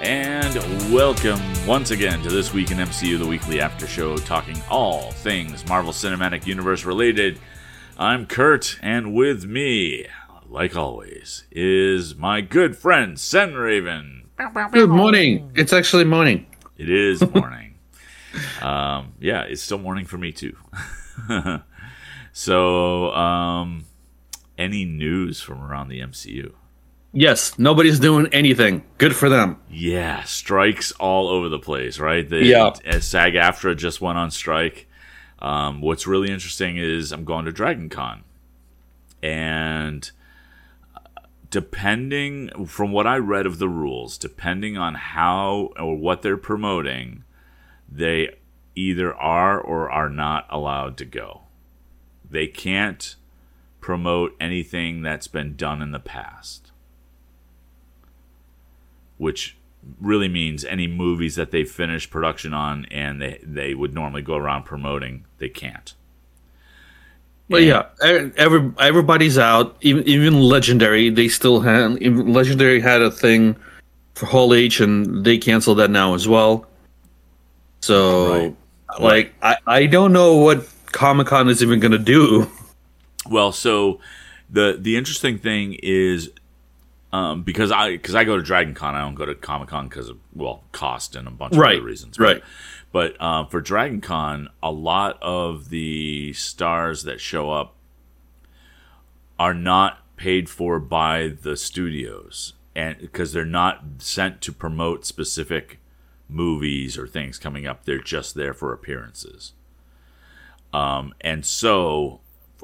And welcome once again to This Week in MCU, the weekly after show talking all things Marvel Cinematic Universe related. I'm Kurt, and with me, like always, is my good friend, Sen Raven. Good morning. It's actually morning. It is morning. um, yeah, it's still morning for me too. so, um, any news from around the MCU? Yes, nobody's doing anything. Good for them. Yeah, strikes all over the place, right? The, Yeah. uh, SAG AFTRA just went on strike. Um, what's really interesting is I'm going to Dragon Con. And uh, depending, from what I read of the rules, depending on how or what they're promoting, they either are or are not allowed to go. They can't promote anything that's been done in the past which really means any movies that they finished production on and they, they would normally go around promoting, they can't. But yeah, every everybody's out. Even even legendary, they still had legendary had a thing for Hall H, and they canceled that now as well. So, Right. like, I I don't know what Comic Con is even gonna do. Well, so the the interesting thing is um, because I because I go to Dragon Con, I don't go to Comic Con because of well cost and a bunch of Right, other reasons. right. But uh, for Dragon Con, a lot of the stars that show up are not paid for by the studios, and because they're not sent to promote specific movies or things coming up, they're just there for appearances. Um, and so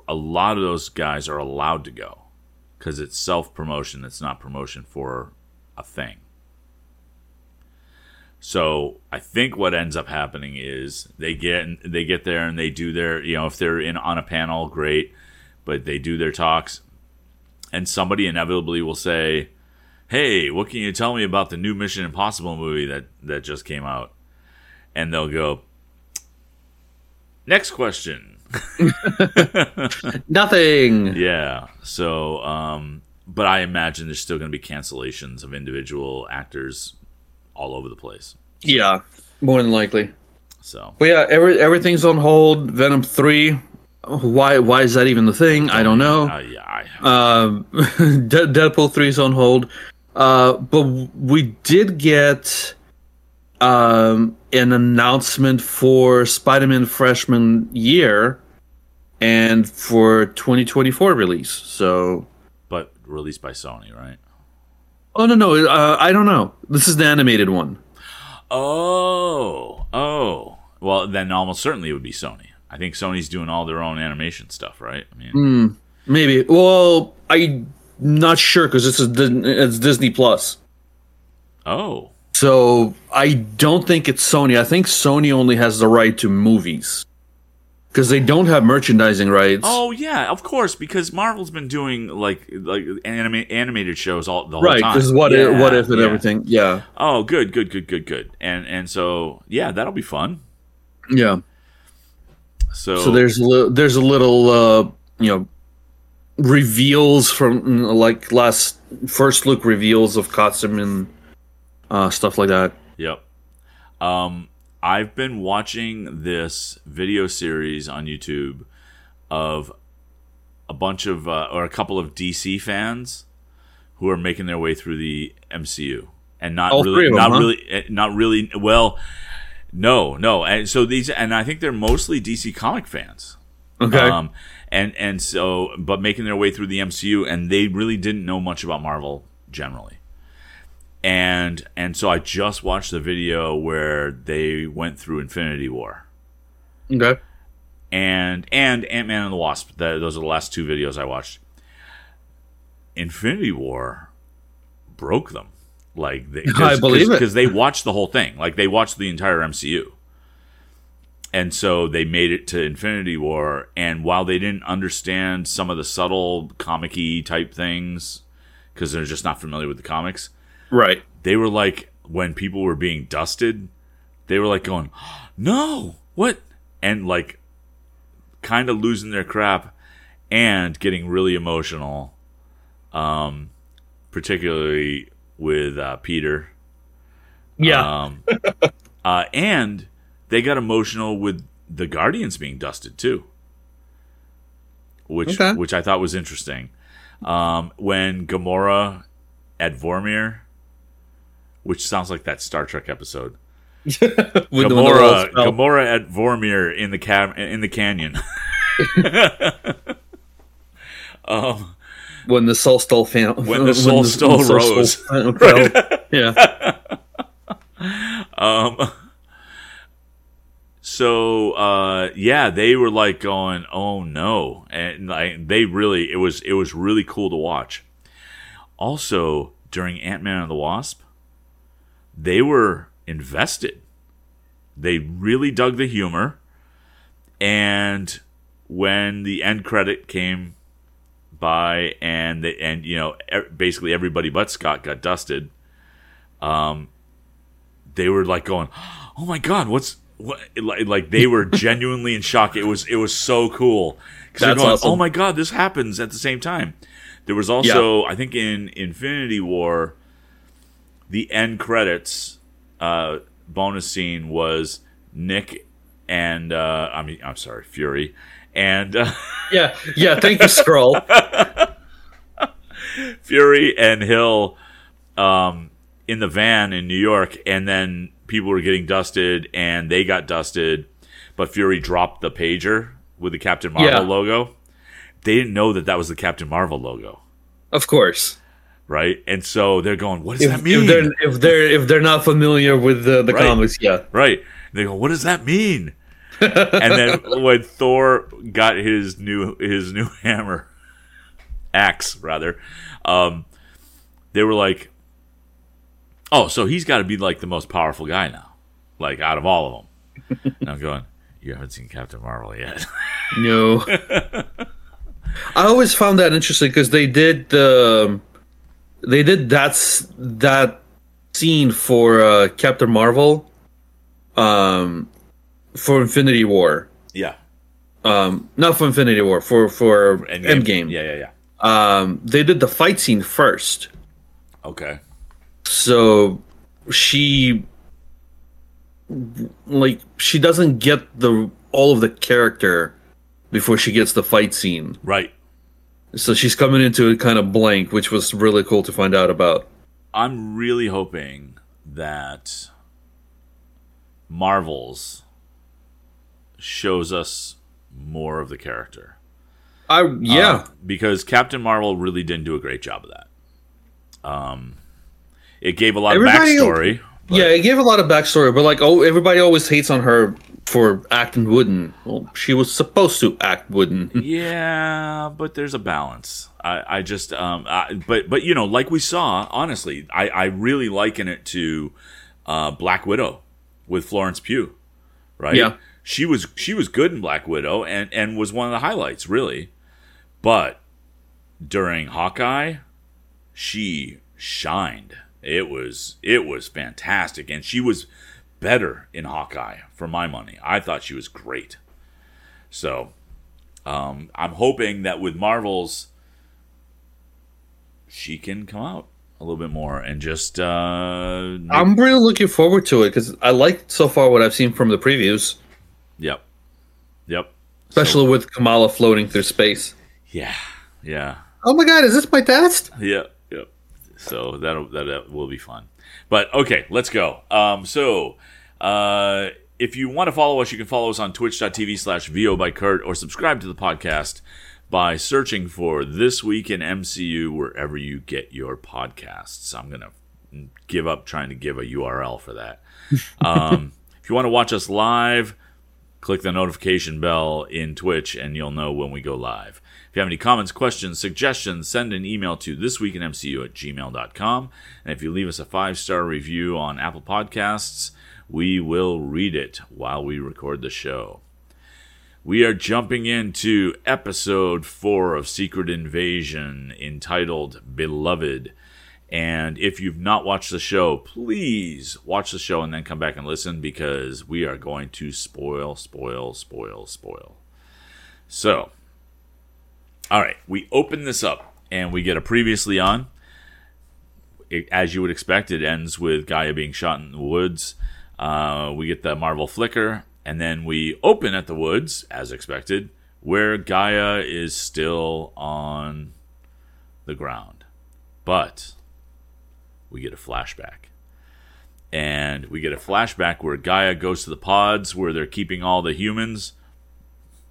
a lot of those guys are allowed to go because it's self promotion. It's not promotion for a thing. So I think what ends up happening is they get they get there and they do their you know if they're in on a panel great, but they do their talks, and somebody inevitably will say, "Hey, what can you tell me about the new Mission Impossible movie that that just came out?" And they'll go, "Next question." Nothing. Yeah. So, um, but I imagine there's still going to be cancellations of individual actors all over the place. Yeah, more than likely. So, But yeah, every, everything's on hold. Venom three. Why? Why is that even the thing? I don't know. uh, yeah, I, Um, Deadpool three is on hold. Uh, but we did get um an announcement for Spider-Man freshman year and for 2024 release. So, but released by Sony, right? oh no, no, uh, I don't know. This is the animated one. Oh, oh. Well, then almost certainly it would be Sony. I think Sony's doing all their own animation stuff, right? I mean, Maybe. Well, I'm not sure because this is it's Disney Plus. oh, So I don't think it's Sony. I think Sony only has the right to movies because they don't have merchandising rights. oh yeah, of course, because Marvel's been doing like like anima- animated shows all the whole right. time. Is what Yeah, if, what if and yeah. everything. Yeah, Oh, good, good, good, good, good. And and so yeah, that'll be fun. yeah. So, So there's a li- there's a little uh, you know reveals from like last first look reveals of costume and uh, stuff like that. Yep. Um, I've been watching this video series on YouTube of a bunch of uh, or a couple of DC fans who are making their way through the MCU and not All really, them, not huh? really, eh, not really. Well, no, no. And so these, and I think they're mostly DC comic fans. Okay. Um, and and so, but making their way through the MCU, and they really didn't know much about Marvel generally. And and so I just watched the video where they went through Infinity War okay. and and Ant Man and the Wasp. That, those are the last two videos I watched. Infinity War broke them. Like they, I believe it. because they watched the whole thing. Like they watched the entire MCU, and so they made it to Infinity War. And while they didn't understand some of the subtle comic-y type things, because they're just not familiar with the comics, Right. they were like when people were being dusted, they were like going, "No, what?" and like kind of losing their crap and getting really emotional. Um, particularly with uh, Peter Yeah. Um, uh, and they got emotional with the Guardians being dusted too, which Okay. which I thought was interesting. Um, when Gamora at Vormir, which sounds like that Star Trek episode. With the- with the Gamora. Gamora at Vormir in the cab in the canyon. um, when the soul stole found When the Soul Stole rose. yeah. Um, so uh, yeah, they were like going, "Oh no!" and like they really, it was it was really cool to watch. Also, during Ant Man and the Wasp, they were invested. They really dug the humor, and when the end credit came by, and the and you know basically everybody but Scott got dusted. Um, they were like going, "Oh my god, what's what?" Like, like they were genuinely in shock. It was it was so cool because they're going, awesome. "Oh my god, this happens at the same time." There was also, I think, in Infinity War, the end credits uh, bonus scene was Nick and uh, I mean, I'm sorry, Fury and uh, Yeah. Yeah. Thank you, Scroll. Fury and Hill um, in the van in New York, and then people were getting dusted, and they got dusted, but Fury dropped the pager with the Captain Marvel Yeah. logo. They didn't know that that was the Captain Marvel logo, Of course. Right? And so they're going, "What does If, that mean?" if they're if they're if they're not familiar with the, the Right. comics, yeah. right? And they go, "What does that mean?" and then when Thor got his new his new hammer, axe rather, um, they were like, "Oh, so he's got to be like the most powerful guy now, like out of all of them." and I'm going, "You haven't seen Captain Marvel yet." No. I always found that interesting because they did the they did that s- that scene for uh, Captain Marvel, um, for Infinity War. yeah, Um, not for Infinity War, for for Endgame. Yeah, yeah, yeah. Um, they did the fight scene first, Okay. so she like she doesn't get the all of the character before she gets the fight scene. Right. So she's coming into it kind of blank, which was really cool to find out about. I'm really hoping that Marvel's shows us more of the character. I yeah, Uh, because Captain Marvel really didn't do a great job of that. Um, it gave a lot Everybody- of backstory. but- yeah, it gave a lot of backstory, but like, oh, everybody always hates on her for acting wooden. Well, she was supposed to act wooden. Yeah, but there's a balance. I, I just, um, I, but but you know, like we saw, honestly, I, I really liken it to uh, Black Widow with Florence Pugh, right? Yeah. she was she was good in Black Widow and and was one of the highlights, really. But during Hawkeye, she shined. It was it was fantastic, and she was better in Hawkeye for my money. I thought she was great. So um, I'm hoping that with Marvels, she can come out a little bit more and just uh, make- I'm really looking forward to it because I like so far what I've seen from the previews, yep, yep, especially with Kamala floating through space. yeah, yeah, Oh my god, is this my test? yeah, yep. So that'll that, that will be fun. But okay, let's go. Um, so uh, if you want to follow us, you can follow us on twitch.tv slash VO by Kurt or subscribe to the podcast by searching for This Week in MCU wherever you get your podcasts. I'm going to give up trying to give a URL for that. Um, if you want to watch us live, click the notification bell in Twitch and you'll know when we go live. If you have any comments, questions, suggestions, send an email to thisweekinmcu at gmail.com. And if you leave us a five star review on Apple Podcasts, we will read it while we record the show. We are jumping into episode four of Secret Invasion entitled Beloved. And if you've not watched the show, please watch the show and then come back and listen because we are going to spoil, spoil, spoil, spoil. So, all right, we open this up and we get a previously on. it, as you would expect, it ends with Gaia being shot in the woods. Uh, we get the Marvel flicker, and then we open at the woods, as expected, where Gaia is still on the ground. But we get a flashback. And we get a flashback where Gaia goes to the pods where they're keeping all the humans,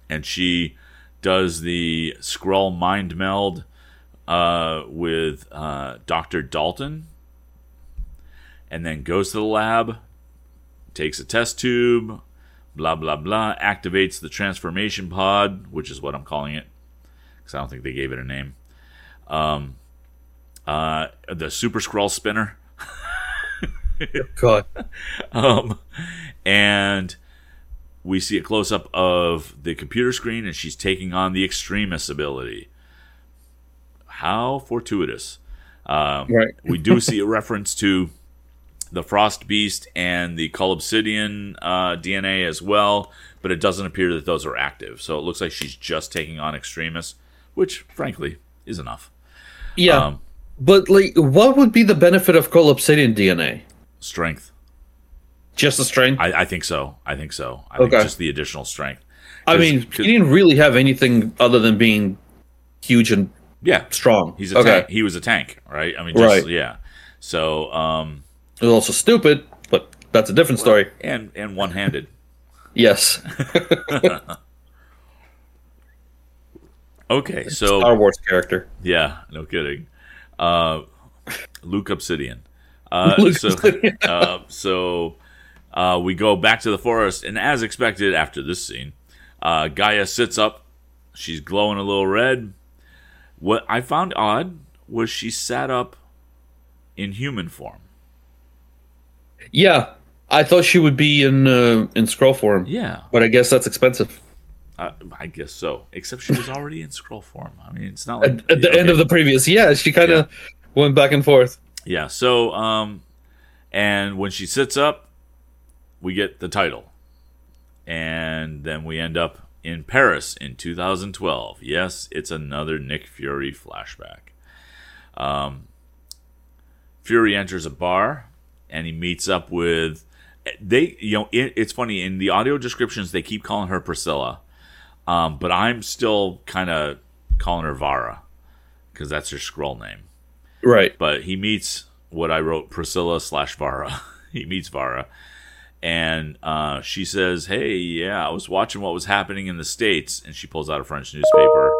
and she does the Skrull mind meld uh, with uh, Dr. Dalton, and then goes to the lab, takes a test tube, blah, blah, blah, activates the transformation pod, which is what I'm calling it, because I don't think they gave it a name. Um, uh, the Super Skrull spinner. God. Um, and we see a close up of the computer screen, and she's taking on the Extremis ability. How fortuitous. Um, Right. we do see a reference to the Frost Beast and the Cull Obsidian uh, DNA as well, but it doesn't appear that those are active. So it looks like she's just taking on Extremis, which, frankly, is enough. Yeah. Um, but like what would be the benefit of Cull Obsidian DNA? strength. Just the strength? I, I, think so. I think so. I think just the additional strength. I mean, he didn't really have anything other than being huge and yeah, strong. He's a okay. tank. He was a tank, right? I mean, just, Right. yeah. So, um, He was also stupid, but that's a different story. and and one handed. Yes. Okay, so Star Wars character. yeah, no kidding. Uh, Luke Obsidian. Uh, Luke so, Obsidian. uh, so uh, we go back to the forest, and as expected, after this scene, uh, Gaia sits up. She's glowing a little red. What I found odd was she sat up in human form. Yeah. I thought she would be in uh, in Skrull form, Yeah, but I guess that's expensive. Uh, I guess so. Except she was already in Skrull form. I mean, it's not like At, at the end of the previous, yeah, she kind of went back and forth. yeah. So, um, and when she sits up, we get the title, and then we end up in Paris in 2012. Yes, it's another Nick Fury flashback. Um, Fury enters a bar, and he meets up with they. You know, it, it's funny in the audio descriptions they keep calling her Priscilla. Um, but I'm still kind of calling her Vara because that's her Skrull name. Right. But he meets what I wrote Priscilla slash Vara. he meets Vara, and uh, she says, "Hey, yeah, I was watching what was happening in the states," and she pulls out a French newspaper,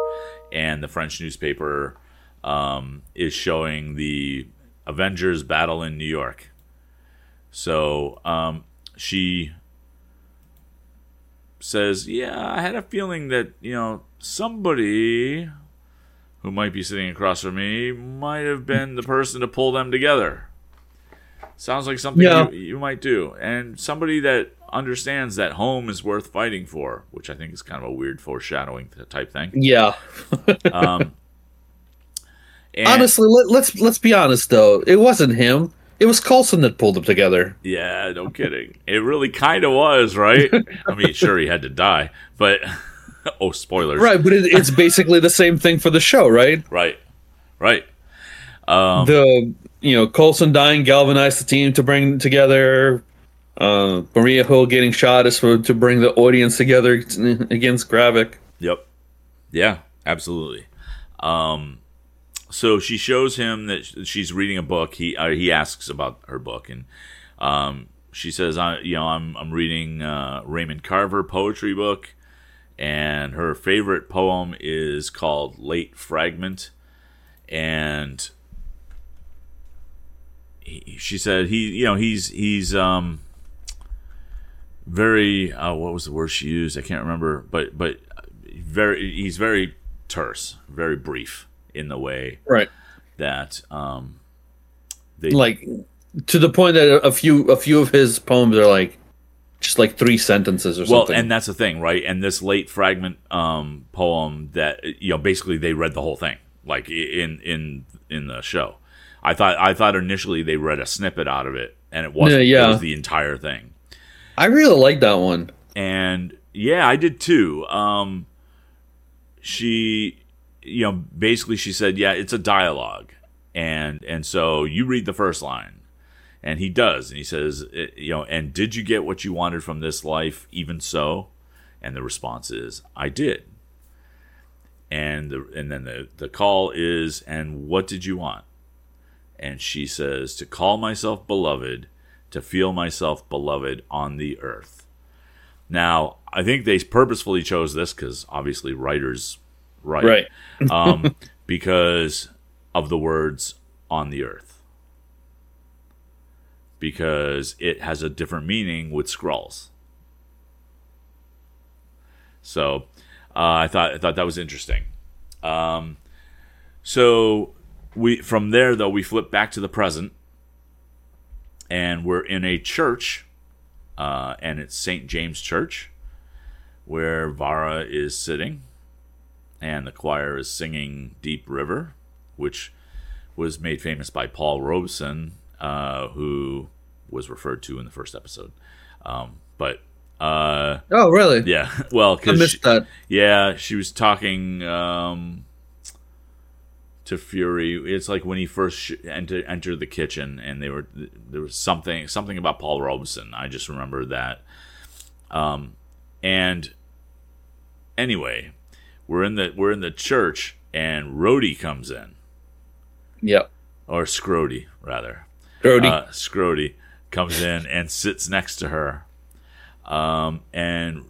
and the French newspaper um, is showing the Avengers battle in New York. So um, she says, "Yeah, I had a feeling that you know somebody who might be sitting across from me might have been the person to pull them together. Sounds like something Yeah. you, you might do, and somebody that understands that home is worth fighting for, which I think is kind of a weird foreshadowing type thing. Yeah. Um, and- Honestly, let, let's let's be honest though. It wasn't him. It was Coulson that pulled them together. Yeah, no kidding. It really kind of was, right? I mean, sure, he had to die, but oh, spoilers. Right, but it, it's basically the same thing for the show, right? right, right. Um, the you know Coulson dying galvanized the team to bring together. Uh, Maria Hill getting shot is for to bring the audience together against Gravik. Yep. Yeah, absolutely. Um, so she shows him that she's reading a book. He uh, he asks about her book, and um, she says, "I you know I'm I'm reading uh, Raymond Carver poetry book, and her favorite poem is called Late Fragment, and." He, she said he you know he's he's um very uh, what was the word she used? I can't remember, but but very he's very terse, very brief in the way Right, that um they like to the point that a few a few of his poems are like just like three sentences or well, something. Well, and that's the thing, right? And this late fragment um poem that you know basically they read the whole thing like in in in the show. I thought I thought initially they read a snippet out of it, and it wasn't. Yeah, yeah. It was the entire thing. I really like that one. and yeah, I did too. Um, she, you know, basically she said, yeah, it's a dialogue, and and so you read the first line, and he does, and he says, eh, you know, and did you get what you wanted from this life? Even so, and the response is, I did. And the and then the the call is, and what did you want? And she says, to call myself beloved, to feel myself beloved on the earth. Now, I think they purposefully chose this because obviously writers write, Right. um, because of the words on the earth. Because it has a different meaning with Skrulls. So uh, I thought I thought that was interesting. Um, so we from there though we flip back to the present, and we're in a church, uh, and it's Saint James Church, where Vara is sitting, and the choir is singing "Deep River," which was made famous by Paul Robeson, uh, who was referred to in the first episode. Um, but uh, Oh, really? yeah, well, I because missed that. yeah, she was talking um, to Fury. It's like when he first sh- enter, entered the kitchen, and they were there was something something about Paul Robeson. I just remember that. Um, and anyway, we're in the we're in the church, and Rhodey comes in, Yep. or Scrody rather. Grody. Uh, Scrody comes in and sits next to her. Um, and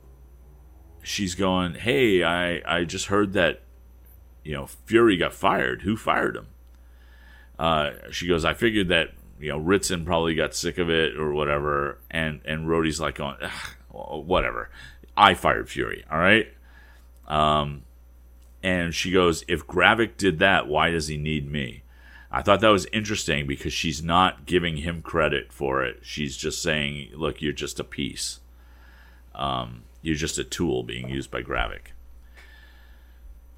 she's going, Hey, I, I just heard that, you know, Fury got fired. Who fired him? Uh, she goes, I figured that, you know, Ritson probably got sick of it or whatever. And, and Rhodey's like, going, "Ugh, whatever. I fired Fury. All right. Um, and she goes, If Gravik did that, why does he need me? I thought that was interesting because she's not giving him credit for it. She's just saying, "Look, you're just a piece. Um, you're just a tool being used by Gravik."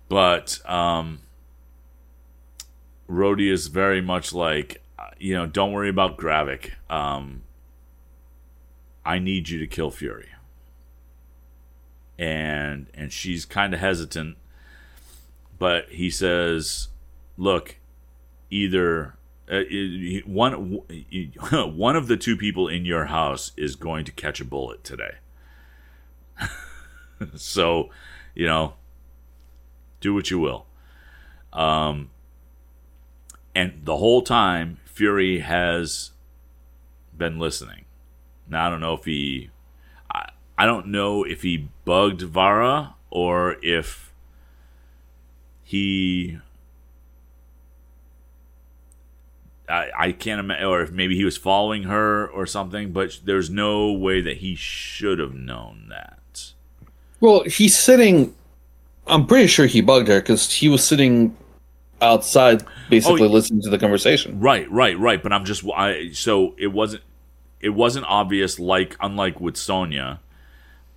But um, Rhodey is very much like, uh, you know, don't worry about Gravik. Um, I need you to kill Fury. And and she's kind of hesitant, but he says, "Look, either uh, one one of the two people in your house is going to catch a bullet today. so, you know, do what you will. Um, and the whole time, Fury has been listening. Now I don't know if he, I, I don't know if he bugged Vara or if he I, I can't imagine, or if maybe he was following her or something, but there's no way that he should have known that. Well, he's sitting. I'm pretty sure he bugged her because he was sitting outside, basically Oh, listening to the conversation. Right, right, right. But I'm just, I so it wasn't, it wasn't obvious, like unlike with Sonya,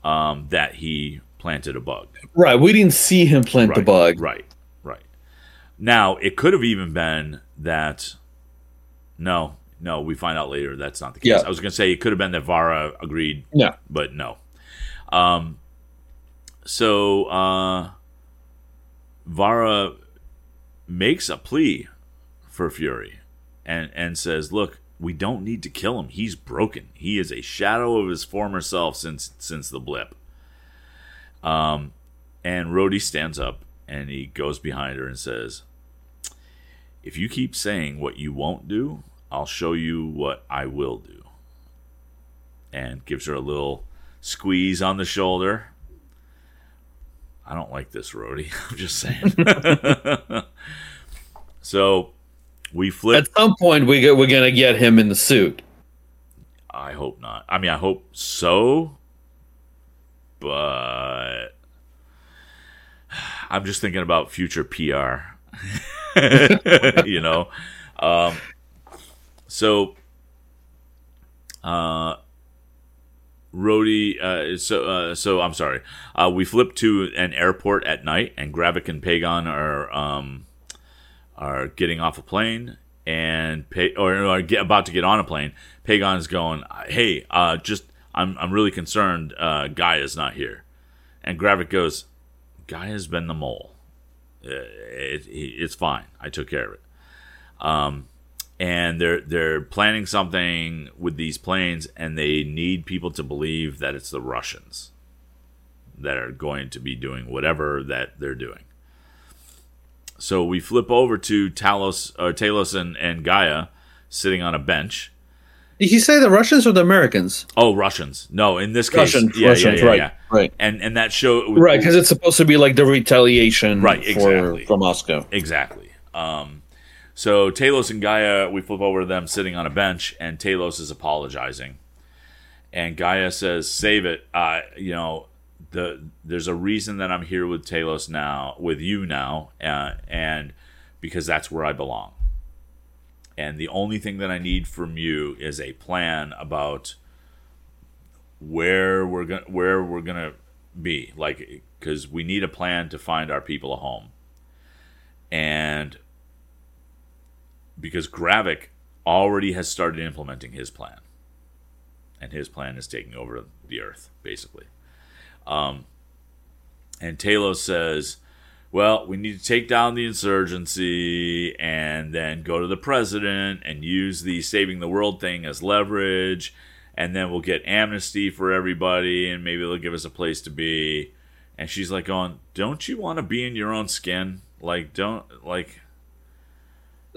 um, that he planted a bug. Right. We didn't see him plant Right, the bug. Right, right. Now it could have even been that. No, no, we find out later that's not the case. Yeah. I was going to say it could have been that Vara agreed Yeah. but no. Um, so uh, Vara makes a plea for Fury and and says, "Look, we don't need to kill him. He's broken. He is a shadow of his former self since since the blip." Um, and Rhodey stands up and he goes behind her and says, "If you keep saying what you won't do, I'll show you what I will do." And gives her a little squeeze on the shoulder. I don't like this, Rhodey. I'm just saying. so we flip. At some point, we get, we're gonna get him in the suit. I hope not. I mean, I hope so, but I'm just thinking about future PR. you know, um, so uh, Rhodey. Uh, so uh, so I'm sorry. Uh, we flip to an airport at night, and Gravik and Pagon are um, are getting off a plane and or, or get, about to get on a plane. Pagon's going, "Hey, uh, just I'm I'm really concerned. Uh, Gaia's not here." And Gravik goes, "Gaia's been the mole. Uh, It, it, it's fine. I took care of it." Um, and they're they're planning something with these planes, and they need people to believe that it's the Russians that are going to be doing whatever that they're doing. So we flip over to Talos, or Talos and, and Gaia sitting on a bench. Did you say the Russians or the Americans? Oh, Russians. No, in this case, Russians, yeah, Russians, yeah, yeah, right, yeah. right. And and that show, Right, because it's supposed to be like the retaliation Right, for, for Moscow. Exactly. Um, so Talos and Gaia, we flip over to them sitting on a bench, and Talos is apologizing, and Gaia says, "Save it. Uh, you know, the there's a reason that I'm here with Talos now, with you now, uh, and because that's where I belong. And the only thing that I need from you is a plan about where we're gonna where we're gonna be, like because we need a plan to find our people a home." and because Gravik already has started implementing his plan, and his plan is taking over the Earth, basically. Um, and Talos says, "Well, we need to take down the insurgency, and then go to the president and use the saving the world thing as leverage." And then we'll get amnesty for everybody, and maybe they'll give us a place to be. And she's like, "Going, don't you want to be in your own skin? Like, don't like."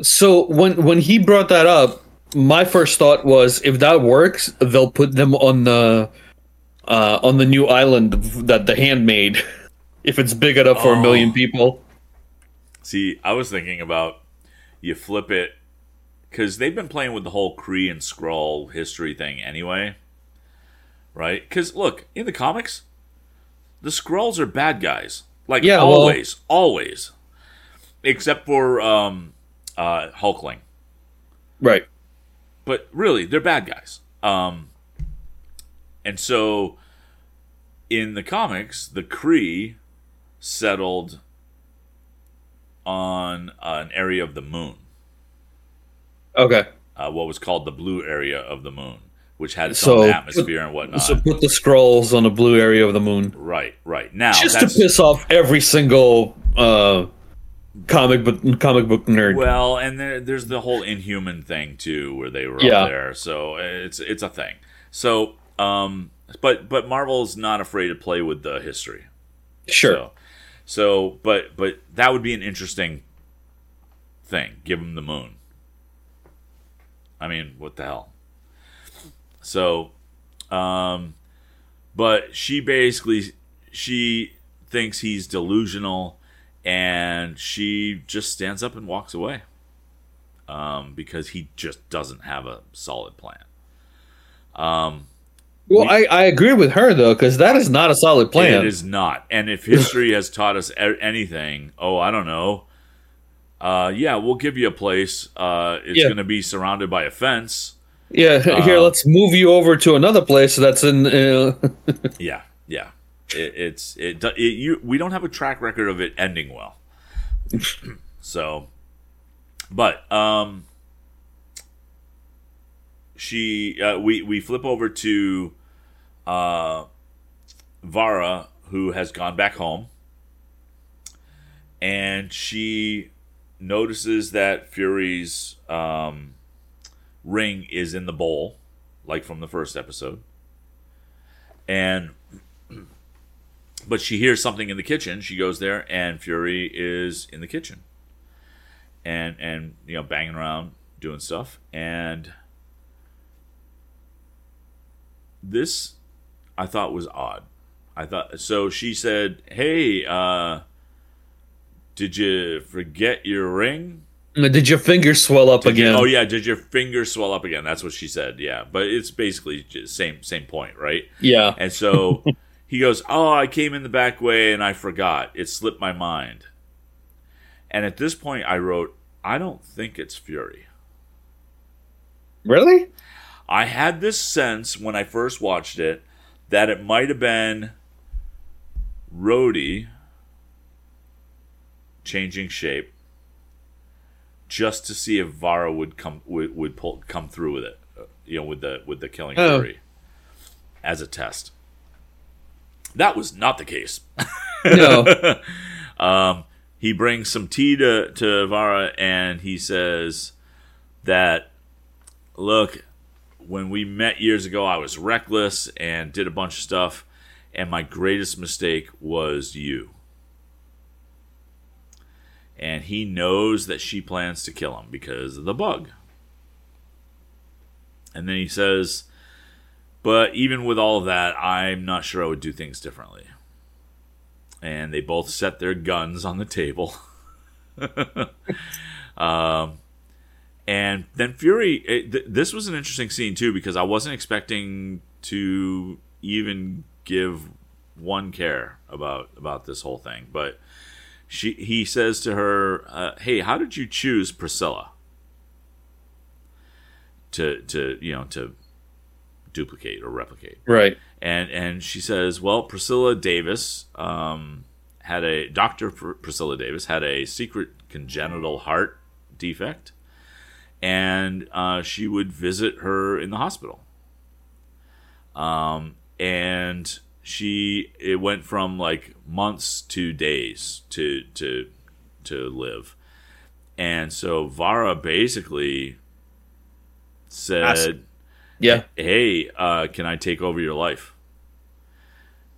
So when when he brought that up, my first thought was if that works, they'll put them on the uh, on the new island that the hand made. If it's big enough for a million people. See, I was thinking about you flip it because they've been playing with the whole Kree and Skrull history thing anyway, right? Because look, in the comics, the Skrulls are bad guys, like Yeah, well- always, always, except for um, uh, Hulkling. Right. But really, they're bad guys. Um, and so, in the comics, the Kree settled on an area of the moon, Okay. uh, what was called the blue area of the moon, which had its So- own atmosphere and whatnot. So put the Skrulls on the blue area of the moon. right, right. Now, Just to piss off every single uh, comic book comic book nerd. well, and there, there's the whole Inhuman thing too, where they were Yeah. up there. So it's it's a thing. So, um, but but Marvel's not afraid to play with the history. sure. So, so, but but that would be an interesting thing. Give him the moon. I mean, what the hell? So, um, but she basically she thinks he's delusional, and she just stands up and walks away. Um, because he just doesn't have a solid plan. Um, Well, I, I agree with her though, because that is not a solid plan. It is not. And if history has taught us anything, oh, I don't know. Uh, yeah, we'll give you a place. Uh, it's Yeah. going to be surrounded by a fence. Yeah, here, Uh, let's move you over to another place that's in. Uh, Yeah, yeah. It, it's it, it. You we don't have a track record of it ending well. so, but um, she uh, we we flip over to uh, Vara, who has gone back home, and she notices that Fury's um, ring is in the bowl, like from the first episode, and but she hears something in the kitchen. She goes there, and Fury is in the kitchen, and and you know banging around doing stuff, and this I thought was odd. I thought so. She said, "Hey, uh, did you forget your ring?" did your finger swell up Did you- again? oh yeah, did your finger swell up again? That's what she said. Yeah, but it's basically just same same point, right? yeah. And so he goes, "Oh, I came in the back way and I forgot. It slipped my mind." And at this point, I wrote, "I don't think it's Fury." Really? I had this sense when I first watched it that it might have been Rhodey changing shape just to see if Vara would come would, would pull come through with it, uh, you know, with the with the killing Oh. fury as a test. That was not the case. No. um, he brings some tea to, to Vara and he says that, look, when we met years ago, I was reckless and did a bunch of stuff, and my greatest mistake was you. And he knows that she plans to kill him because of the bug. And then he says, but even with all of that, I'm not sure I would do things differently. And they both set their guns on the table. um, and then Fury, it, th- this was an interesting scene too because I wasn't expecting to even give one care about about this whole thing, but she he says to her, uh, "Hey, how did you choose Priscilla? To to you know to duplicate or replicate?" Right and and she says, "Well, Priscilla Davis um, had a Doctor Pr- Priscilla Davis had a secret congenital heart defect, and uh, she would visit her in the hospital. Um, and she it went from like months to days to to to live, and so Vara basically said." Yeah. Hey, uh, can I take over your life?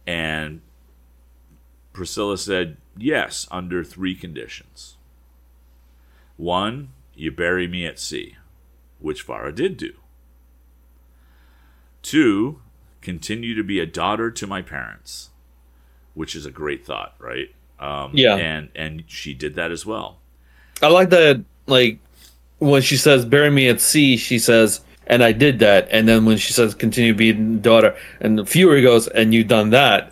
And Priscilla said, Yes, under three conditions. One, you bury me at sea, which Vara did do. Two, continue to be a daughter to my parents, which is a great thought, right? Um, yeah. And and she did that as well. I like that. Like when she says "bury me at sea," she says, "and I did that." And then when she says "continue to be daughter," and Fury goes, "and you've done that."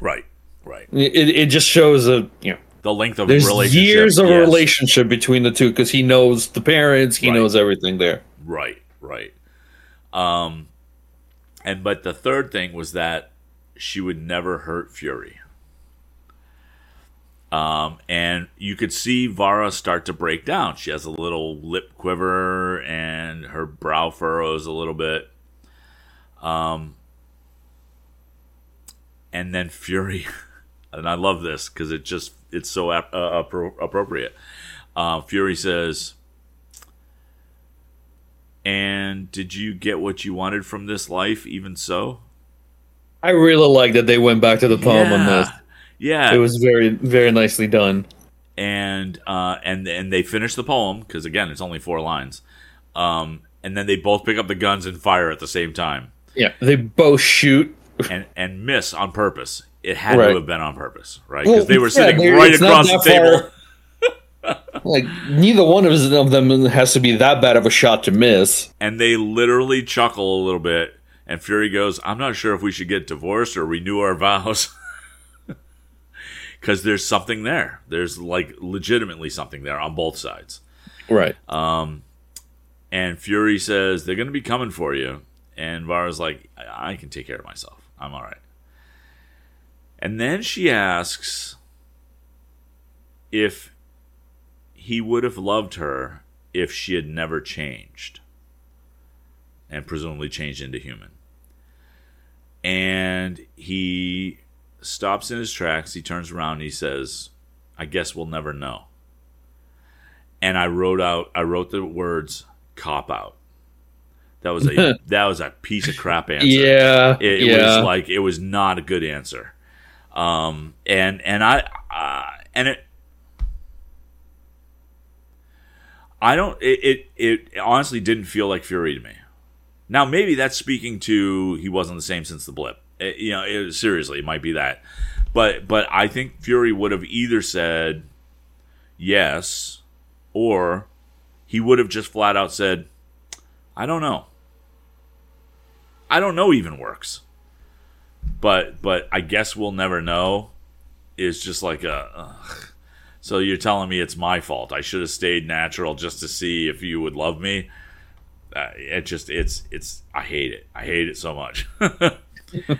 Right. Right. It it just shows a you know the length of there's relationship. years of yes. a relationship between the two because he knows the parents, he Right. knows everything there. Right, right. Um, and but the third thing was that she would never hurt Fury. Um, and you could see Vara start to break down. She has a little lip quiver and her brow furrows a little bit. Um, and then Fury, and I love this because it just it's so ap- uh, appro- appropriate. Uh, Fury says, and did you get what you wanted from this life, even so? I really like that they went back to the poem on this. Yeah. It was very very nicely done. and uh, and and they finish the poem because again, it's only four lines. Um, and then they both pick up the guns and fire at the same time, Yeah, they both shoot. and and miss on purpose. It had Right. to have been on purpose, right? Because Well, they were yeah, sitting they're- right across the table. like neither one of them has to be that bad of a shot to miss. and they literally chuckle a little bit. And Fury goes, "I'm not sure if we should get divorced or renew our vows." Because there's something there. There's like legitimately something there on both sides. Right. Um, and Fury says they're going to be coming for you, and Vara's like, I-, "I can take care of myself. I'm all right." And then she asks if he would have loved her if she had never changed, and presumably changed into human. And he stops in his tracks. He turns around. He says, "I guess we'll never know." and I wrote out I wrote the words cop out. That was a that was a piece of crap answer. Yeah. It, it yeah. was like it was not a good answer. Um and and I uh, and it I don't it, it it honestly didn't feel like Fury to me. Now maybe that's speaking to he wasn't the same since the blip. It- you know, it, seriously, it might be that. But but I think Fury would have either said yes or he would have just flat out said, I don't know. I don't know even works. But but I guess we'll never know is just like a ugh. so you're telling me it's my fault. I should have stayed natural just to see if you would love me. Uh, it just it's it's I hate it. I hate it so much.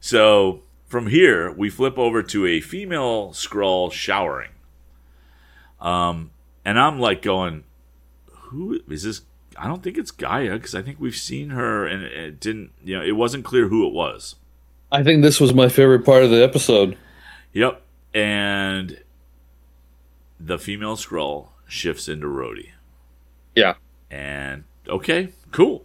so from here we flip over to a female Skrull showering. Um and I'm like going, who is this? I don't think it's Gaia because I think we've seen her and it didn't, you know, it wasn't clear who it was. I think this was my favorite part of the episode. Yep. And the female Skrull shifts into Rhodey. Yeah. And okay, cool.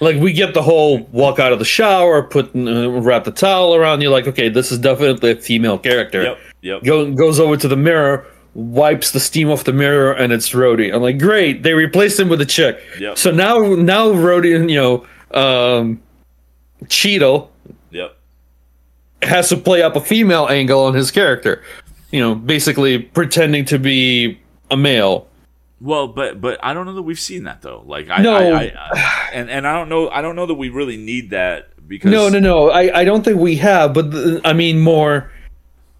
Like we get the whole walk out of the shower, put uh, wrap the towel around you. Like, okay, this is definitely a female character. Yep. Yep. Go, goes over to the mirror, wipes the steam off the mirror, and it's Rhodey. I'm like, great, they replaced him with a chick. Yep. So now, now Rhodey, you know, um, Cheadle Yep. has to play up a female angle on his character. You know, basically pretending to be a male. Well, but but I don't know that we've seen that though. Like I, No. I, I, I and and I don't know I don't know that we really need that because No, no, no. I, I don't think we have, but th- I mean more.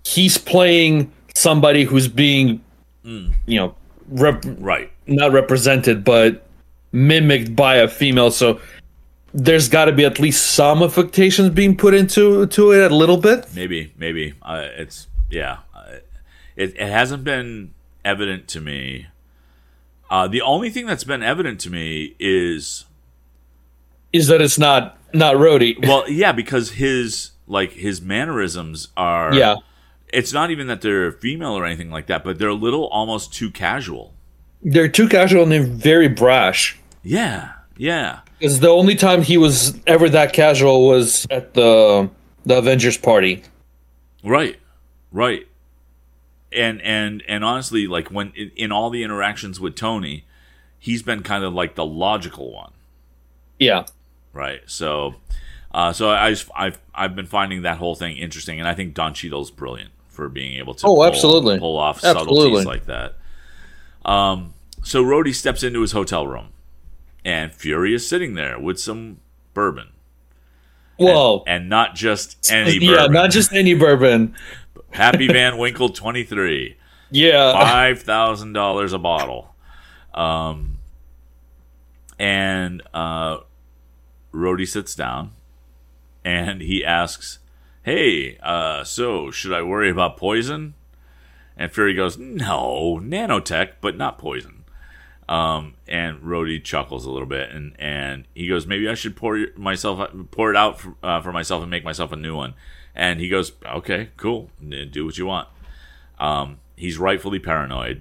He's playing somebody who's being, Mm. you know, rep- right. not represented, but mimicked by a female. So there's got to be at least some affectations being put into to it a little bit. Maybe maybe uh, it's yeah. Uh, it it hasn't been evident to me. Uh, the only thing that's been evident to me is Is that it's not not Rhodey? well, yeah, because his like his mannerisms are yeah, It's not even that they're female or anything like that, but they're a little almost too casual. they're too casual and they're very brash. Yeah, yeah. Because the only time he was ever that casual was at the the Avengers party. Right, right. And and and honestly, like when in, in all the interactions with Tony, he's been kind of like the logical one, Yeah, right? So, uh, so I just, I've I've been finding that whole thing interesting, and I think Don Cheadle's brilliant for being able to Oh, pull, absolutely. pull off Absolutely. subtleties like that. Um, so Rhodey steps into his hotel room, and Fury is sitting there with some bourbon. Whoa. and not just any yeah, bourbon. not just any bourbon. Pappy Van Winkle 23. Yeah. five thousand dollars a bottle. Um, and uh, Rhodey sits down, and he asks, "Hey, uh, so should I worry about poison?" And Fury goes, "No, nanotech, but not poison." Um, and Rhodey chuckles a little bit, and, and he goes, "Maybe I should pour myself pour it out for, uh, for myself and make myself a new one." And he goes, "Okay, cool, do what you want." Um, he's rightfully paranoid,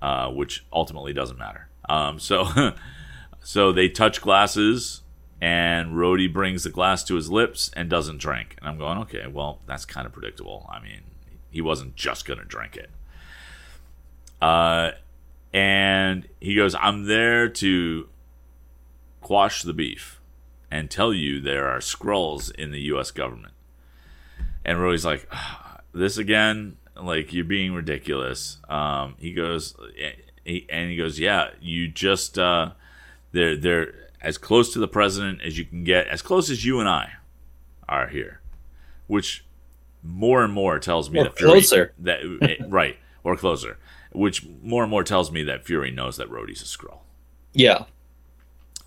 uh, which ultimately doesn't matter. Um, so, so they touch glasses, and Rhodey brings the glass to his lips and doesn't drink. And I'm going, okay, well, that's kind of predictable. I mean, he wasn't just gonna drink it. Uh, and he goes, I'm there to quash the beef and tell you there are Skrulls in the U.S. government. And Rhodey's like, "Ah, this again? Like you're being ridiculous. Um, he goes, and he goes, yeah, you just uh, they're they're as close to the president as you can get, as close as you and I are here, which more and more tells me Or that Fury, closer. that eh, right or closer, which more and more tells me that Fury knows that Rhodey's a Skrull. Yeah.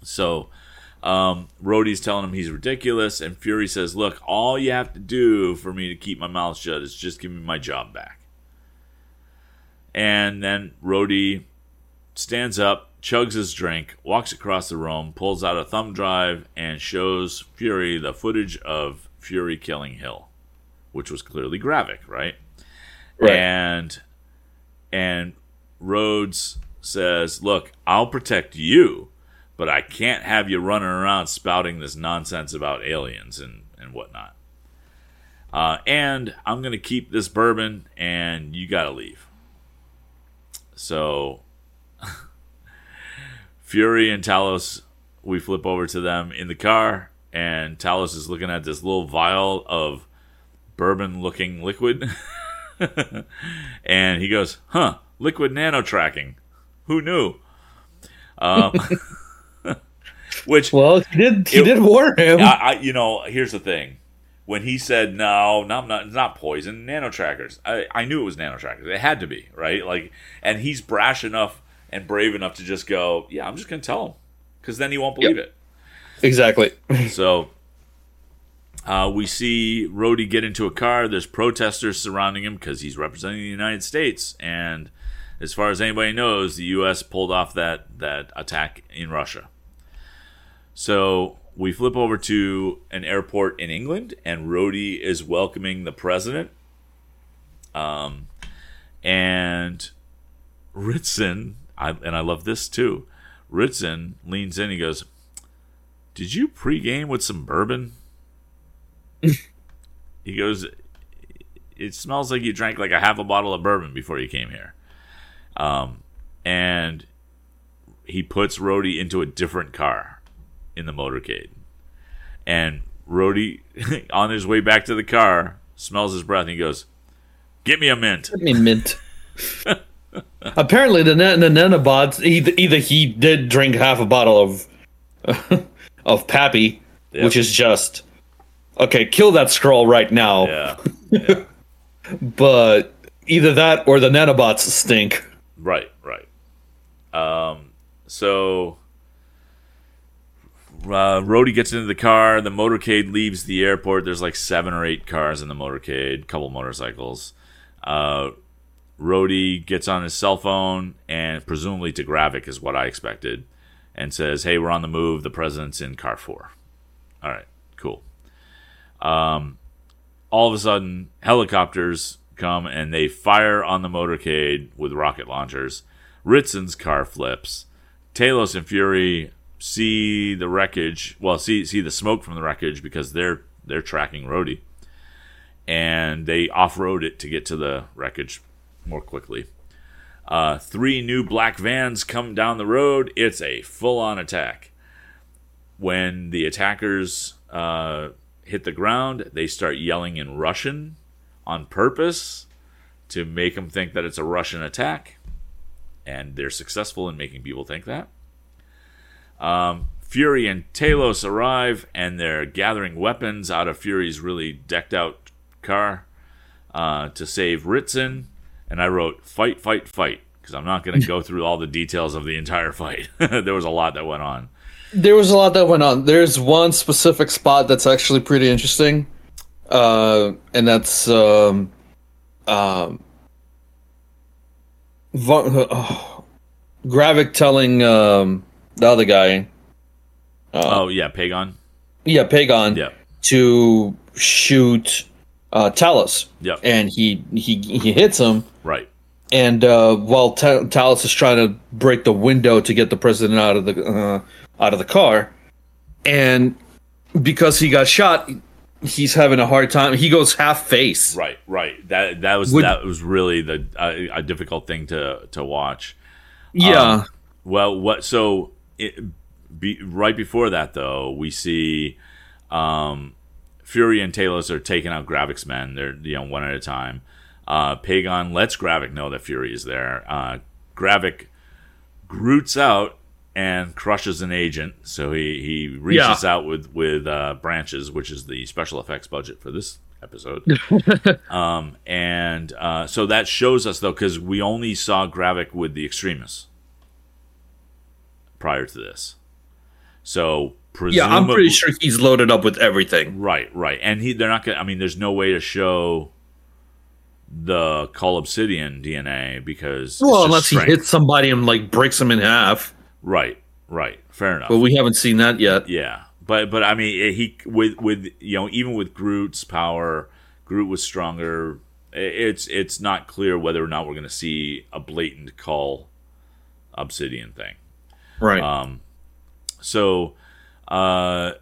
So um, Rhodey's telling him he's ridiculous, and Fury says, "Look, all you have to do for me to keep my mouth shut is just give me my job back." And then Rhodey stands up, chugs his drink, walks across the room, pulls out a thumb drive, and shows Fury the footage of Fury killing Hill, which was clearly graphic, right? Right. And and Rhodes says, "Look, I'll protect you, but I can't have you running around spouting this nonsense about aliens and and whatnot. Uh, and I'm gonna keep this bourbon, and you gotta leave." So, Fury and Talos, we flip over to them in the car, and Talos is looking at this little vial of bourbon-looking liquid. and he goes, "Huh, liquid nano tracking. Who knew?" Um, which Well, he did. He It- did warn him. I, I, you know, here's the thing. When he said no, no, not, it's not poison, nano trackers. I, I knew it was nano trackers. It had to be right. Like, and he's brash enough and brave enough to just go, yeah, I'm just gonna tell him, because then he won't believe it. exactly. So uh, we see Rhodey get into a car. There's protesters surrounding him because he's representing the United States. And as far as anybody knows, the U.S. pulled off that that attack in Russia. So we flip over to an airport in England, and Rhodey is welcoming the president. Um, and Ritson, I, and I love this too. Ritson leans in. He goes, "Did you pregame with some bourbon?" he goes, "It smells like you drank like a half a bottle of bourbon before you came here." Um, and he puts Rhodey into a different car in the motorcade, and Rhodey, on his way back to the car, smells his breath and he goes, "Get me a mint." Give me mint. Apparently, the, the nanobots either, either he did drink half a bottle of of Pappy, Yep. which is just okay. Kill that Skrull right now. Yeah, yeah. But either that or the nanobots stink. right, right. Um, so uh, Rhodey gets into the car. The motorcade leaves the airport. There's like seven or eight cars in the motorcade, couple motorcycles. Uh, Rhodey gets on his cell phone and presumably to Gravik is what I expected, and says, "Hey, we're on the move. The president's in car four. All right, cool. Um, all of a sudden, helicopters come and they fire on the motorcade with rocket launchers. Ritson's car flips. Talos and Fury see the wreckage. Well, see see the smoke from the wreckage because they're they're tracking Rhodey, and they off road it to get to the wreckage more quickly. Uh, three new black vans come down the road. It's a full on attack. When the attackers uh, hit the ground, they start yelling in Russian on purpose to make them think that it's a Russian attack. And they're successful in making people think that. Um, Fury and Talos arrive and they're gathering weapons out of Fury's really decked out car uh, to save Ritson. And I wrote, fight, fight, fight, because I'm not going to go through all the details of the entire fight. there was a lot that went on. There was a lot that went on. There's one specific spot that's actually pretty interesting, uh, and that's um, um, Va- oh, Gravik telling um, the other guy, oh, yeah, Pagon? yeah, Pagon, Yeah. to shoot uh, Talos, Yep. and he he he hits him. Right. and uh, while Ta- Talos is trying to break the window to get the president out of the uh, out of the car, and because he got shot, he's having a hard time. He goes half face. Right, right. That that was Would- that was really the uh, a difficult thing to to watch. Yeah, Um, Well, what so it, be, right before that though, we see um, Fury and Talos are taking out Gravik's men. They're you know one at a time. Uh, Pagon lets Gravik know that Fury is there. Uh, Gravik Groots out and crushes an agent. So he he reaches out with with uh, branches, which is the special effects budget for this episode. um, and uh, so that shows us though, because we only saw Gravik with the Extremis prior to this. So yeah. I'm pretty sure he's loaded up with everything. Right, right, and he they're not gonna. I mean, there's no way to show the Cull Obsidian DNA because Well, unless he hits somebody and like breaks him in half, Right, right, fair enough. but we haven't seen that yet. Yeah, but but I mean, eh, he with with you know even with Groot's power, Groot was stronger. It's it's not clear whether or not we're going to see a blatant Cull Obsidian thing. Right. Um, so, uh,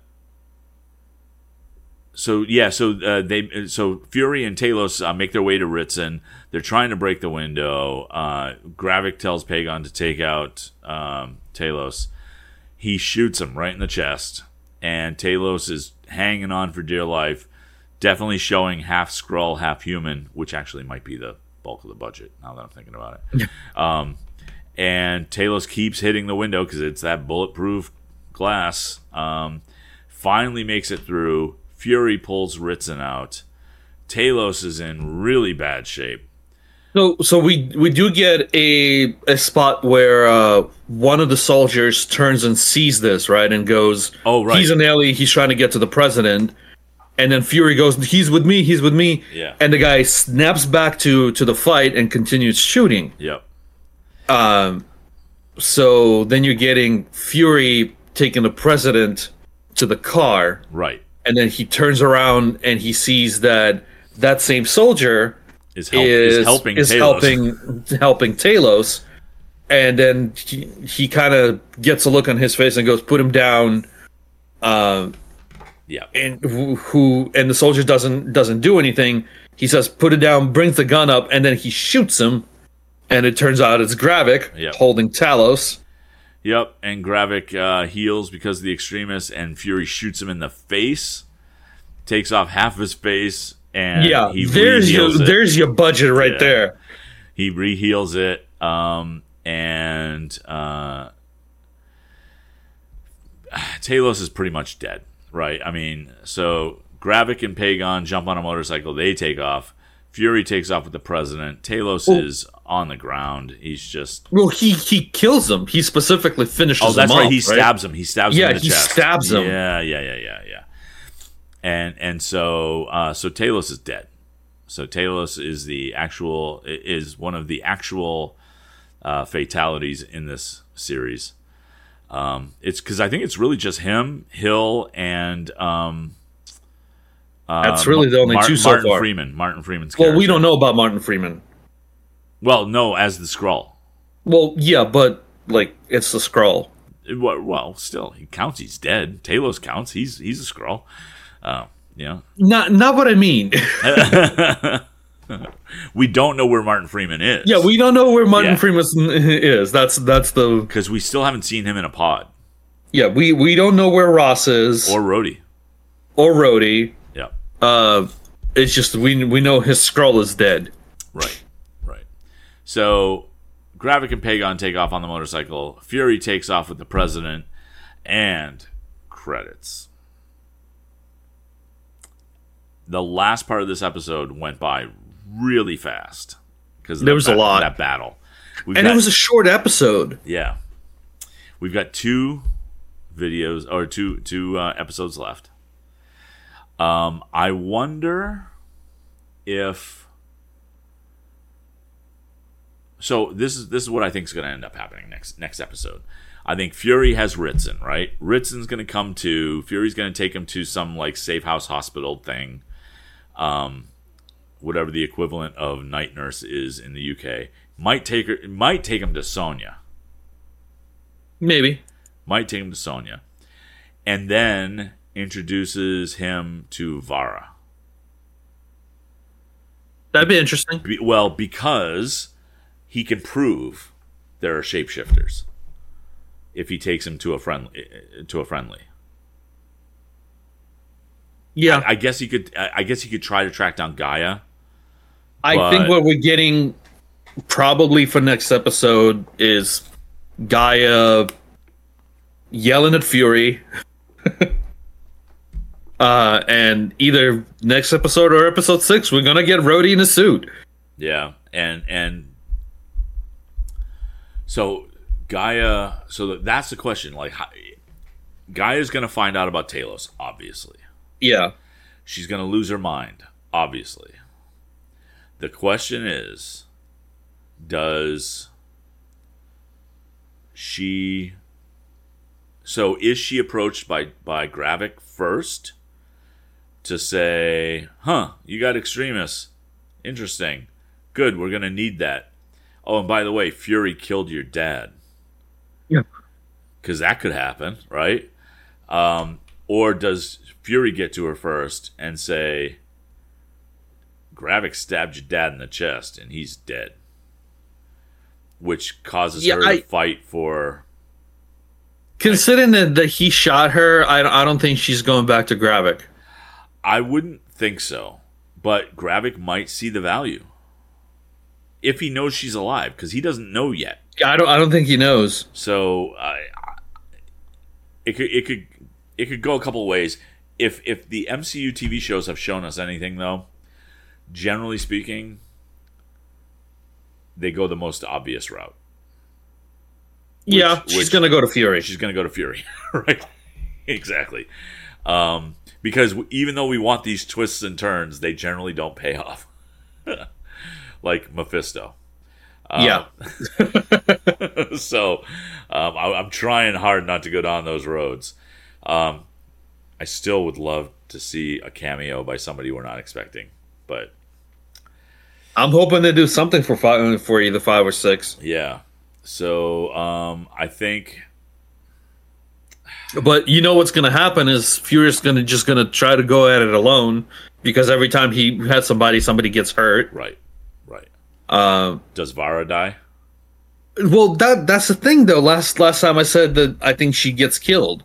so yeah, so uh, they so Fury and Talos uh, make their way to Ritson. They're trying to break the window. Uh, Gravik tells Pagon to take out um, Talos. He shoots him right in the chest, and Talos is hanging on for dear life. Definitely showing half Skrull, half human, which actually might be the bulk of the budget. Now that I'm thinking about it. um, and Talos keeps hitting the window because it's that bulletproof glass. Um, finally makes it through. Fury pulls Ritson out. Talos is in really bad shape. So, so we we do get a a spot where uh, one of the soldiers turns and sees this right and goes, Oh, right. he's an alien. He's trying to get to the president." And then Fury goes, "He's with me. He's with me." Yeah. And the guy snaps back to to the fight and continues shooting. Yep. Um, so then you're getting Fury taking the president to the car, Right. and then he turns around and he sees that that same soldier Is, help, is, is helping is Talos. helping helping Talos, and then he, he kind of gets a look on his face and goes, "Put him down." Um, Yeah. and who, who and the soldier doesn't doesn't do anything. He says, "Put it down." Brings the gun up, and then he shoots him. And it turns out it's Gravik Yep. holding Talos. Yep, and Gravik uh, heals because of the Extremis, and Fury shoots him in the face, takes off half of his face, and yeah, he there's your it. there's your budget right Yeah. there. He reheals it, um, and uh, Talos is pretty much dead, right? I mean, so Gravik and Pagon jump on a motorcycle, they take off. Fury takes off with the president. Talos is on the ground. He's just Well, he he kills him. He specifically finishes. Oh, that's him right. off, He stabs him. He stabs Yeah, him in the he chest. stabs him. Yeah, yeah, yeah, yeah, yeah. And and so uh, so Talos is dead. So Talos is the actual is one of the actual uh, fatalities in this series. Um, it's because I think it's really just him, Hill, and um, uh, That's really the only Mar- two so Martin far. Freeman. Martin Freeman's Well, we don't know about Martin Freeman. Well, no, as the Skrull. Well, yeah, but like it's the Skrull. Well, well, still, he counts. He's dead. Talos counts. He's he's a Skrull. Uh, know, Not not what I mean. we don't know where Martin Freeman is. yeah, we don't know where Martin Yeah. Freeman is. That's that's the because we still haven't seen him in a pod yeah. We we don't know where Ross is or Rhodey. or, Rhodey. Rhodey. Yeah, Uh, it's just we we know his Skrull is dead. right. So Gravik and Pagon take off on the motorcycle. Fury takes off with the president, and credits. The last part of this episode went by really fast because There was a lot. that battle. We've And got- it was a short episode. Yeah, we've got two videos or two two uh, episodes left. Um, I wonder if so. This is this is what I think is going to end up happening next next episode. I think Fury has Ritson, right? Ritson's going to come to Fury's going to take him to some like safe house hospital thing, um, whatever the equivalent of night nurse is in the UK. Might take her, might take him to Sonya Maybe. might take him to Sonya, and then introduces him to Vara. That'd be interesting. Be- well, because he can prove there are shapeshifters if he takes him to a friendly to a friendly. Yeah, I guess he could. I I guess he could try to track down Gaia. I think what we're getting probably for next episode is Gaia yelling at Fury. uh, and either next episode or episode six, we're gonna get Rhodey in a suit. Yeah, and and so Gaia. So that's the question. Like, how, Gaia's going to find out about Talos, obviously. Yeah. She's going to lose her mind, obviously. The question is does she so is she approached by by Gravik first to say, "Huh, you got Extremis. Interesting. Good, we're going to need that." Oh, and by the way, Fury killed your dad Yeah. because that could happen, right? Um, or does Fury get to her first and say, Gravik stabbed your dad in the chest and he's dead? Which causes Yeah, her I- to fight for. Considering that, that he shot her, I, I don't think she's going back to Gravik. I wouldn't think so, but Gravik might see the value if he knows she's alive because he doesn't know yet. I don't. I don't think he knows. So I it could it could it could go a couple ways. If if the MCU TV shows have shown us anything though, generally speaking, they go the most obvious route. yeah, which- she's gonna go to Fury. She's going to go to Fury, right? exactly. Um, because even though we want these twists and turns, they generally don't pay off. like Mephisto. yeah, so um, I, I'm trying hard not to go down those roads. Um, I still would love to see a cameo by somebody we're not expecting, but I'm hoping they do something for five for either five or six. yeah. So um, I think But you know what's going to happen is Fury's going to just going to try to go at it alone because every time he has somebody, somebody gets hurt. right. Uh, Does Vara die? well, that that's the thing though. Last last time I said that I think she gets killed,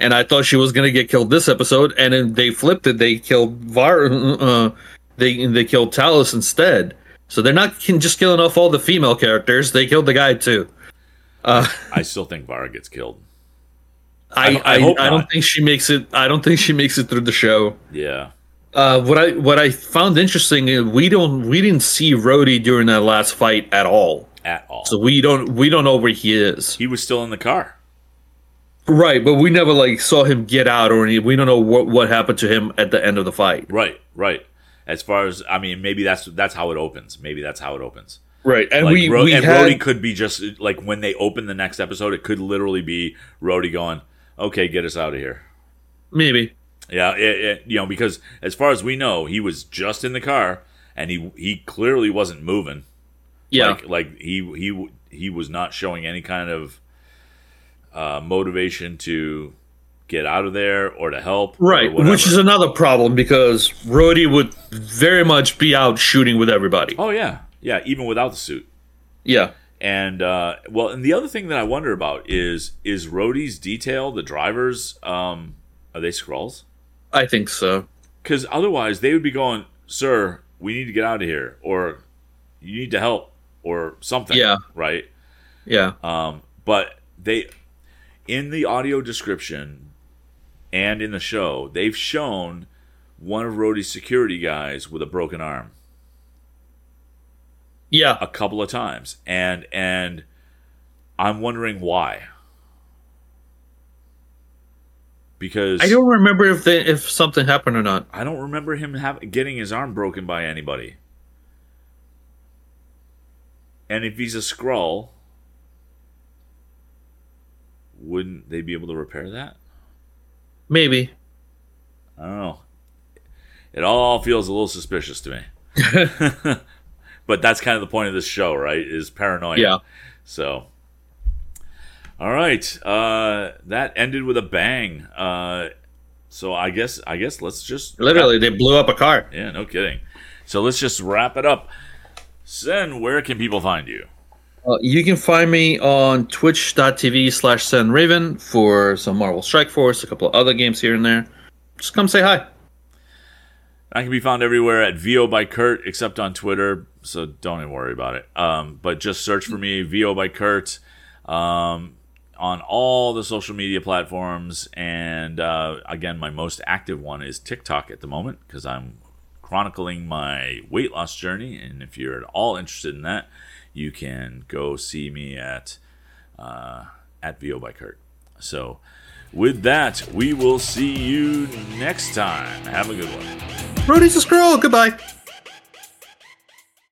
and I thought she was going to get killed this episode, and then they flipped it. They killed Var. Uh, they they killed Talos instead. So they're not just killing off all the female characters. They killed the guy too. I still think Vara gets killed. I I I, hope I don't think she makes it. I don't think she makes it through the show. Yeah. Uh, what I what I found interesting is we don't we didn't see Rhodey during that last fight at all. At all. So we don't we don't know where he is. he was still in the car. Right, but we never like saw him get out or any. We don't know what what happened to him at the end of the fight. Right, right. As far as I mean, maybe that's that's how it opens. Maybe that's how it opens. Right, and Like we Ro- we and had Rhodey could be just like when they open the next episode, it could literally be Rhodey going, "Okay, get us out of here." maybe Yeah, it, it, you know, because as far as we know, he was just in the car and he he clearly wasn't moving. yeah Like like he he he was not showing any kind of uh, motivation to get out of there or to help. right, which is another problem because Rhodey would very much be out shooting with everybody. oh yeah yeah even without the suit. Yeah, And uh, well, and the other thing that I wonder about is is Rhodey's detail, the drivers, um, are they Skrulls? I think so. Because otherwise, they would be going, "Sir, we need to get out of here," or "You need to help," or something. Yeah. Right. Yeah, Um, but they, in the audio description, and in the show, they've shown one of Rhodey's security guys with a broken arm yeah. a couple of times, and and I'm wondering why. Because I don't remember if they if something happened or not. I don't remember him have, getting his arm broken by anybody. And if he's a Skrull, wouldn't they be able to repair that? Maybe. I don't know. It all feels a little suspicious to me. but that's kind of the point of this show, right? Is paranoia. Yeah. So, all right, uh, that ended with a bang. Uh, so I guess I guess let's just Literally, they blew up a car. yeah, no kidding. So let's just wrap it up. Sen, where can people find you? Uh, you can find me on twitch.tv slash Raven for some Marvel Strike Force, a couple of other games here and there. Just come say hi. I can be found everywhere at VO by Kurt, except on Twitter, so don't even worry about it. Um, but just search for me, VO by Kurt, um, on all the social media platforms. And uh, again, my most active one is TikTok at the moment because I'm chronicling my weight loss journey. And if you're at all interested in that, you can go see me at uh, at VO by Kurt. So, with that, we will see you next time. Have a good one. Rhodey's a Skrull. Goodbye.